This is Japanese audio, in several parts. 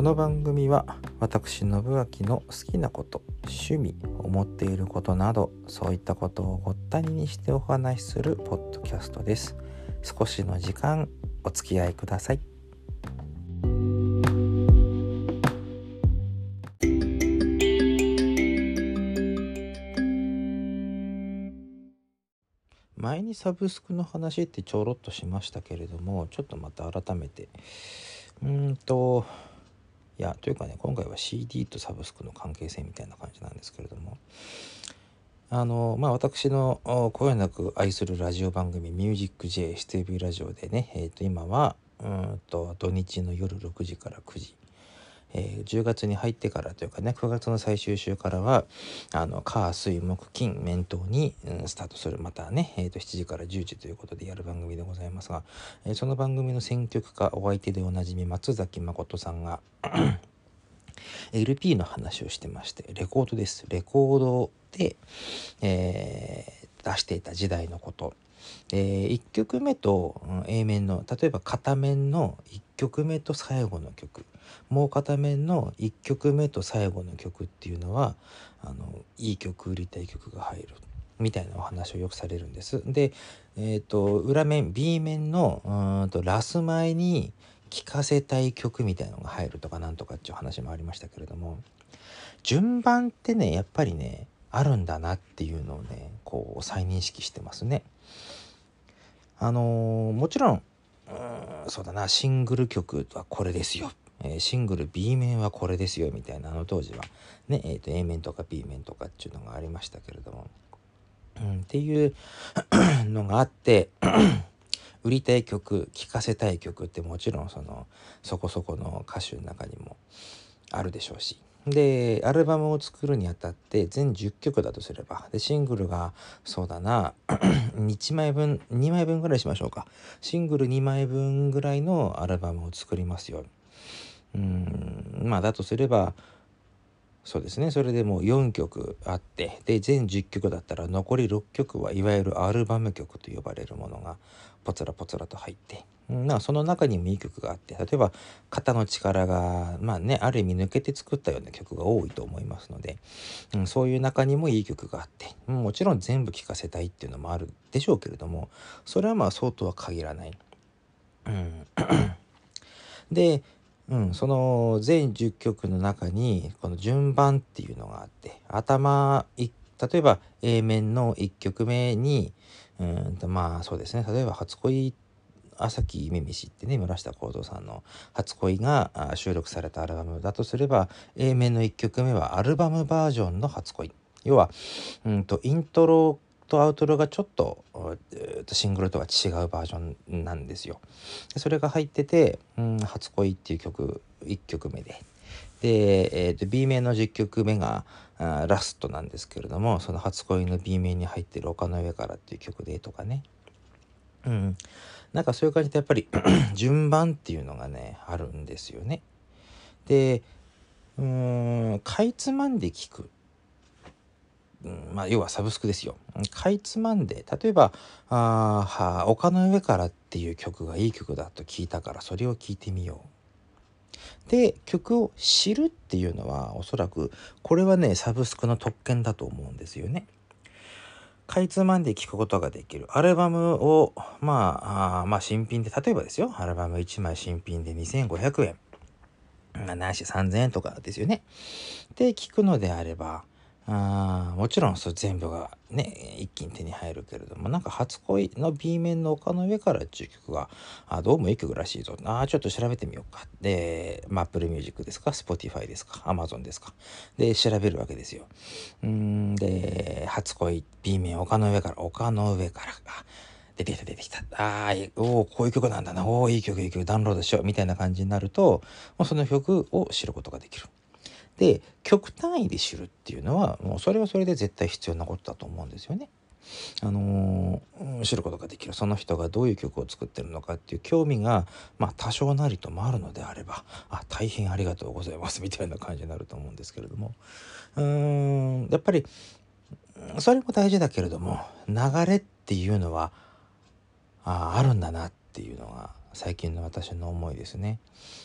この番組は私信明の好きなこと趣味思っていることなどそういったことをごったににしてお話しするポッドキャストです。少しの時間お付き合いください。前にサブスクの話ってちょろっとしましたけれどもちょっとまた改めて。うんといやというかね今回は CD とサブスクの関係性みたいな感じなんですけれども。あのまあ私の声なく愛するラジオ番組「ミュージック j s t v ラジオ」でね、えー、と今はうんと土日の夜6時から9時えー、10月に入ってからというかね9月の最終週からはあの火水木金面頭に、うん、スタートする。またね、えー、と7時から10時ということでやる番組でございますが、えー、その番組の選曲家お相手でおなじみ松崎誠さんが LP の話をしてましてレコードです。レコードで、えー、出していた時代のこと。えー、1曲目と A 面の例えば片面の1曲目と最後の曲もう片面の1曲目と最後の曲っていうのはあのいい曲売りたい曲が入るみたいなお話をよくされるんです。で、えーと、裏面 B 面のうんとラス前に聴かせたい曲みたいのが入るとかなんとかっていう話もありましたけれども順番ってねやっぱりねあるんだなっていうのをねこう再認識してますね。あのー、もちろんそうだなシングル曲はこれですよ、えー、シングル B 面はこれですよみたいなあの当時は。ね、えーと、A 面とか B 面とかっていうのがありましたけれども、うん、っていう のがあって 売りたい曲聴かせたい曲ってもちろんそのそこそこの歌手の中にもあるでしょうし。でアルバムを作るにあたって全10曲だとすれば。でシングルがそうだな 1枚分2枚分ぐらいしましょうか。シングル2枚分ぐらいのアルバムを作りますよ。うんまあだとすればそうですねそれでもう4曲あってで全10曲だったら残り6曲はいわゆるアルバム曲と呼ばれるものがポツラポツラと入ってまあその中にもいい曲があって例えば肩の力がまあねある意味抜けて作ったような曲が多いと思いますので、うん、そういう中にもいい曲があってもちろん全部聴かせたいっていうのもあるでしょうけれどもそれはまあそうとは限らない。うん、で、うん、その全10曲の中にこの順番っていうのがあって頭例えば A 面の1曲目にうんとまあそうですね。例えば「初恋」朝木夢見しってね村下幸三さんの「初恋」が収録されたアルバムだとすれば A 面の1曲目はアルバムバージョンの「初恋」要は、うんと、イントロとアウトロがちょっとシングルとは違うバージョンなんですよ。それが入ってて「うん、初恋」っていう曲1曲目で。で、えーと、B 面の10曲目があラストなんですけれどもその「初恋」の B 面に入ってる「丘の上から」っていう曲でとかね。うん、なんかそういう感じでやっぱり 順番っていうのがねあるんですよね。でうんかいつまんで聞く、まあ要はサブスクですよ。かいつまんで例えば「あは丘の上から」っていう曲がいい曲だと聞いたからそれを聴いてみよう。で曲を知るっていうのはおそらくこれはねサブスクの特権だと思うんですよね。かいつまんで聞くことができる。アルバムを、まあ、あまあ、新品で、例えばですよ、アルバム1枚新品で2500円。まあ、なし3000円とかですよね。で、聞くのであれば、あもちろんそれ全部がね一気に手に入るけれどもなんか初恋の B 面の丘の上からっていう曲があどうもいい曲らしいぞ。あちょっと調べてみようか。で、まあ、Apple Music ですか？Spotify ですか？Amazon ですか？で調べるわけですよ。うんで初恋 B 面丘の上から丘の上から出てきた出てきた。ああおおこういう曲なんだな。おおいい曲いい曲ダウンロードしよう。みたいな感じになるともうその曲を知ることができる。で極単位で知るっていうのはもうそれはそれで絶対必要なことだと思うんですよね。あのー、知ることができるその人がどういう曲を作ってるのかっていう興味が、まあ、多少なりともあるのであればあ大変ありがとうございますみたいな感じになると思うんですけれどもうーんやっぱりそれも大事だけれども流れっていうのはああるんだなっていうのが最近の私の思いですね。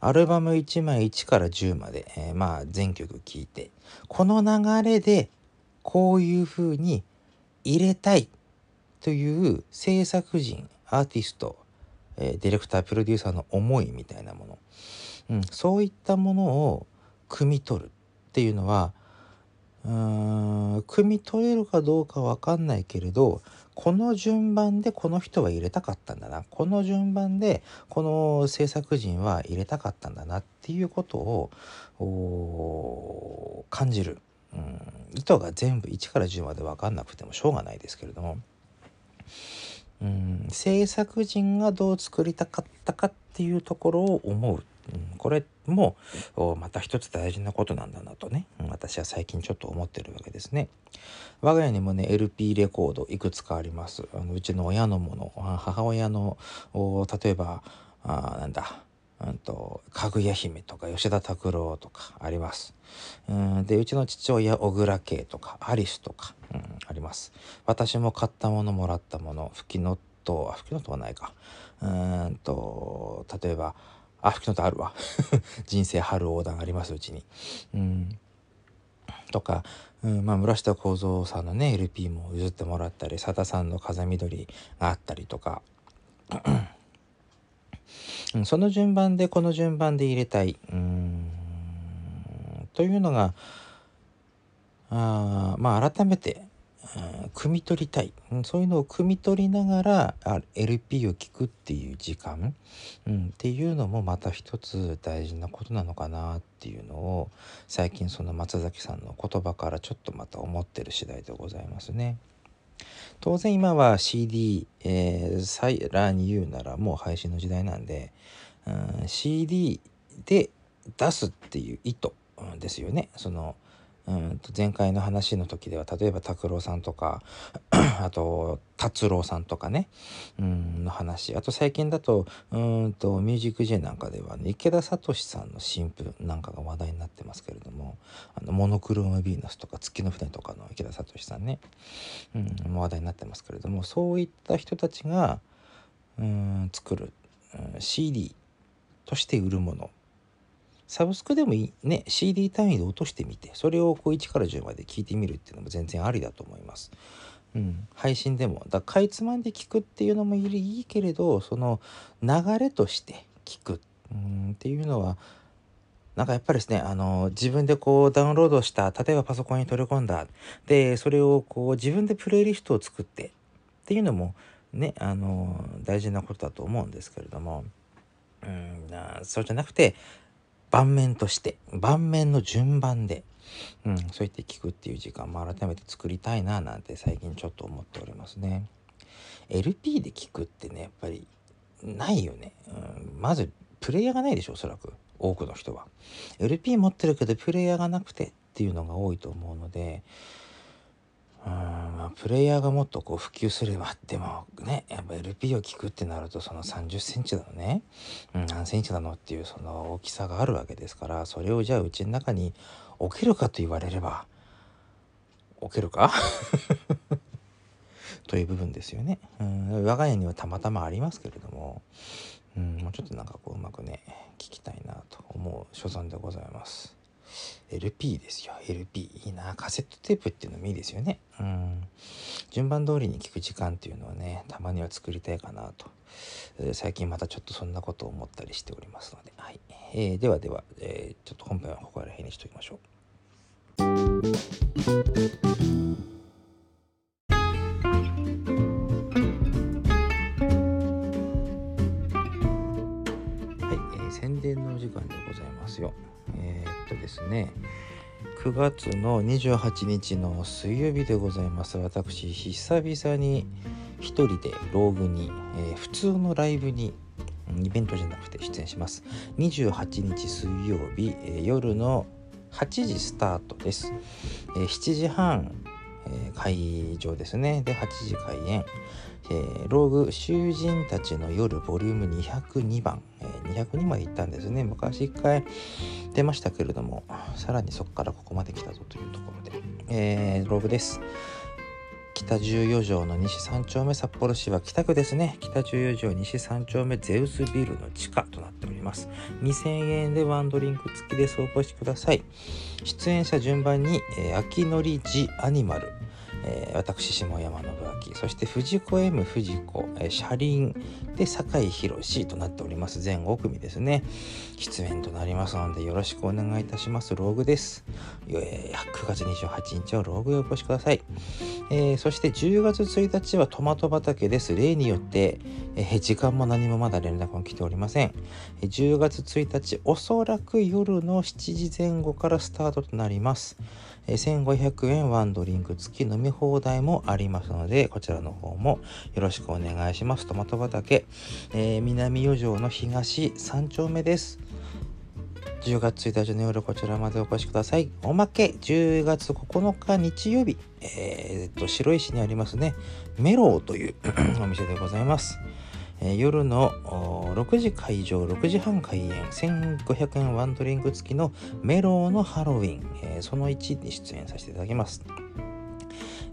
アルバム1枚1から10まで、えー、まあ全曲聴いてこの流れでこういう風に入れたいという制作人アーティスト、えー、ディレクタープロデューサーの思いみたいなもの、うん、そういったものを汲み取るっていうのはうーん汲み取れるかどうか分かんないけれどこの順番でこの人は入れたかったんだな。この順番でこの制作人は入れたかったんだなっていうことを感じる、うん、意図が全部1から10まで分かんなくてもしょうがないですけれども、うん、制作人がどう作りたかったかっていうところを思う。これもまた一つ大事なことなんだなとね、私は最近ちょっと思ってるわけですね。我が家にもね LP レコードいくつかあります。あのうちの親のもの母親の例えばあなんだうんとかぐや姫とか吉田拓郎とかあります。うんでうちの父親小倉圭とかアリスとか、うん、あります。私も買ったものもらったもの吹きのとあ吹きのとはないかうんと例えばあ吹きのとあるわ 人生春横断ありますうちに。うんとか、うんまあ、村下幸三さんのね LP も譲ってもらったりさださんの「風緑」があったりとか。その順番でこの順番で入れたいうんというのがあまあ改めて汲み取りたいそういうのを汲み取りながら LP を聴くっていう時間、うん、っていうのもまた一つ大事なことなのかなっていうのを最近その松崎さんの言葉からちょっとまた思ってる次第でございますね。当然今は CD、えー、さらに言うならもう配信の時代なんで、うん、CD で出すっていう意図ですよね。そのうんと前回の話の時では例えば拓郎さんとか あと達郎さんとかねうんの話。あと最近だとうんとミュージック J なんかでは、ね、池田聡さんの新譜なんかが話題になってますけれどもあのモノクロームヴィーナスとか月の船とかの池田聡さんね、うん、話題になってますけれどもそういった人たちがうん作る、うん、CD として売るものサブスクでもいいね CD 単位で落としてみてそれをこう1から10まで聞いてみるっていうのも全然ありだと思います。うん、配信でも。だかいつまんで聞くっていうのもいいけれどその流れとして聞く、っていうのはなんかやっぱりですねあの自分でこうダウンロードした例えばパソコンに取り込んだ。でそれをこう自分でプレイリストを作って。っていうのもねあの大事なことだと思うんですけれども、うん、そうじゃなくて盤面として盤面の順番で、うん、そうやって聞くっていう時間も改めて作りたいななんて最近ちょっと思っておりますね。LP で聞くってねやっぱりないよね、うん、まずプレイヤーがないでしょおそらく。多くの人は。LP 持ってるけどプレイヤーがなくてっていうのが多いと思うのでうんまあ、プレイヤーがもっとこう普及すればでもねやっぱ LP を聞くってなるとその3 0センチだのね、うん、何センチなのっていうその大きさがあるわけですからそれをじゃあうちの中に置けるかと言われれば置けるか？という部分ですよね、うん。我が家にはたまたまありますけれども、うん、もうちょっとなんかこううまくね聞きたいなと思う所存でございます。LP ですよ。LP いいな。カセットテープっていうのもいいですよね。うん。順番通りに聞く時間っていうのはねたまには作りたいかなと、最近またちょっとそんなことを思ったりしておりますので、はい。えー、ではでは、えー、ちょっと本編はここら辺にしておきましょう。はい、宣伝のお時間でございますよ。ですね。9月の28日の水曜日でございます。私久々に一人でローグに、えー、普通のライブにイベントじゃなくて出演します。28日水曜日、えー、夜の8時スタートです、えー、7時半、え会場ですね。で8時開演。えー、ローグ囚人たちの夜ボリューム202番、えー、202まで行ったんですね。昔1回出ましたけれどもさらにそこからここまで来たぞというところで、えー、ローグです。北14条の西3丁目札幌市は北区ですね。北14条西3丁目ゼウスビルの地下となっております。2000円でワンドリンク付きですお越しください。出演者順番に、えー、秋のりジアニマル。えー、私下山信明そして藤子 M 藤子、えー、車輪で酒井宏となっております。全5組ですね。出演となりますのでよろしくお願いいたします。ローグです、えー、9月28日はローグへお越しください、えー、そして10月1日はトマト畑です。例によって、えー、時間も何もまだ連絡も来ておりません。10月1日おそらく夜の7時前後からスタートとなります。1500円ワンドリンク付き飲み放題もありますので、こちらの方もよろしくお願いします。トマト畑、えー、南余剰の東3丁目です。10月1日の夜こちらまでお越しください。おまけ、10月9日日曜日、えー、っと、白石にありますね、メローという お店でございます。えー、夜の6時会場6時半開演1500円ワンドリンク付きのメローのハロウィン、えー、その1に出演させていただきます。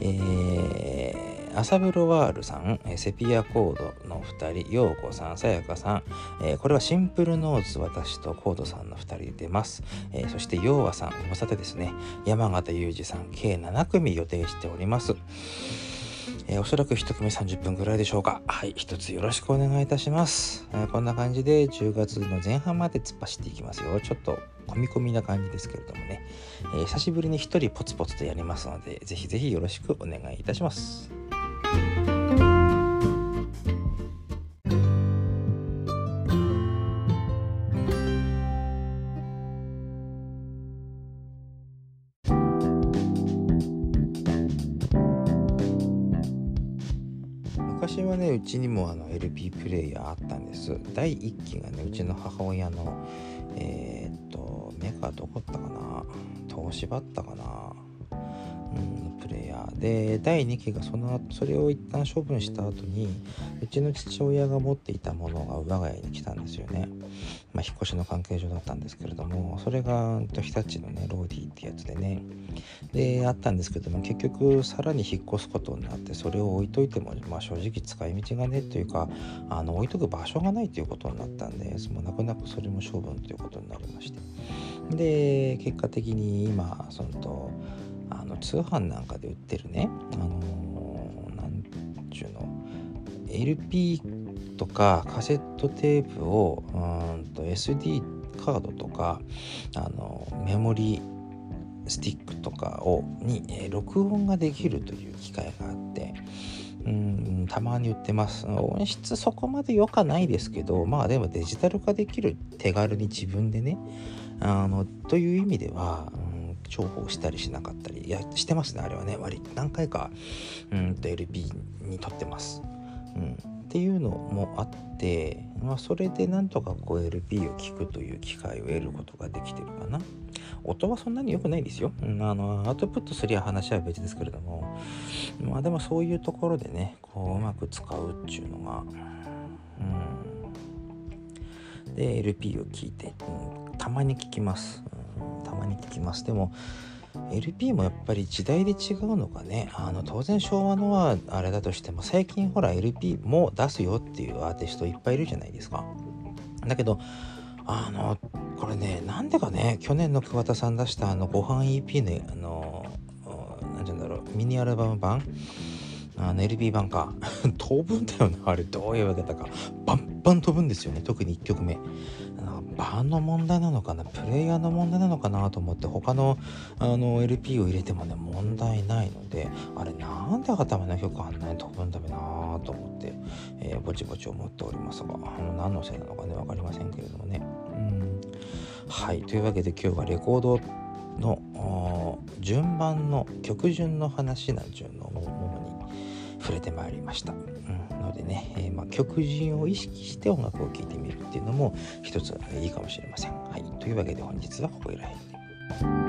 えー、朝風呂ワールさん、セピアコードの2人、陽子さん、さやかさん、えー、これはシンプルノーズ、私とコードさんの2人出ます。えー、そして、陽和さん、ご無沙汰ですね。山形裕二さん、計7組予定しております。えー、おそらく1組30分ぐらいでしょうか。はい、一つよろしくお願いいたします。えー、こんな感じで10月の前半まで突っ走っていきますよ。ちょっと込み込みな感じですけれどもね、えー、久しぶりに1人ポツポツとやりますので、ぜひぜひよろしくお願いいたします。昔はねうちにもあの LP プレイヤーあったんです。第1期がねうちの母親のえー、っとメカどこだったかな？東芝ったかな？うんプレイヤー。で第2期がそのそれを一旦処分した後にうちの父親が持っていたものが我が家に来たんですよね。まあ引っ越しの関係上だったんですけれどもそれが日立のねローディーってやつでね。であったんですけども結局さらに引っ越すことになってそれを置いといても、まあ、正直使い道がねというかあの置いとく場所がないということになったんでもう泣く泣くそれも処分ということになりまして。で結果的に今そのと通販なんかで売ってるね。あの何ちゅうの。LP とかカセットテープをうんと SD カードとかあのメモリスティックとかをに、えー、録音ができるという機会があってうんたまに売ってます。音質そこまで良かないですけどまあでもデジタル化できる手軽に自分でねあのという意味では、うん重宝したりしなかったりやしてますねあれはね割何回かうんと LP に撮ってます。うんっていうのもあって、まあ、それでなんとかこう LP を聴くという機会を得ることができてるかな。音はそんなに良くないですよ。うん、あのアウトプットすりゃ話は別ですけれどもまあでもそういうところでねこううまく使うっていうのがうんで LP を聴いて、うん、たまに聴きます、うん、たまに聴きますでも LP もやっぱり時代で違うのかね。あの当然昭和のはあれだとしても最近ほら LP も出すよっていうアーティストいっぱいいるじゃないですか。だけどあのこれねなんでかね去年の桑田さん出したあのご飯 EP のあの何て言うんだろうミニアルバム版？あの LP 版か。飛ぶんだよなあれ。どういうわけだか。バンバン飛ぶんですよね特に1曲目。版の問題なのかな？プレイヤーの問題なのかなと思って他のあの LP を入れてもね問題ないのであれなんで頭の曲あんなに飛ぶんだめなと思って、えー、ぼちぼち思っておりますが何のせいなのかね分かりませんけれどもね。うん。はい。というわけで今日はレコードの順番の曲順の話なんちゅうのものに触れてまいりました。うんのでね、えー、まあ、曲順を意識して音楽を聴いてみるっていうのも一ついいかもしれません。はい、というわけで本日はここら辺で。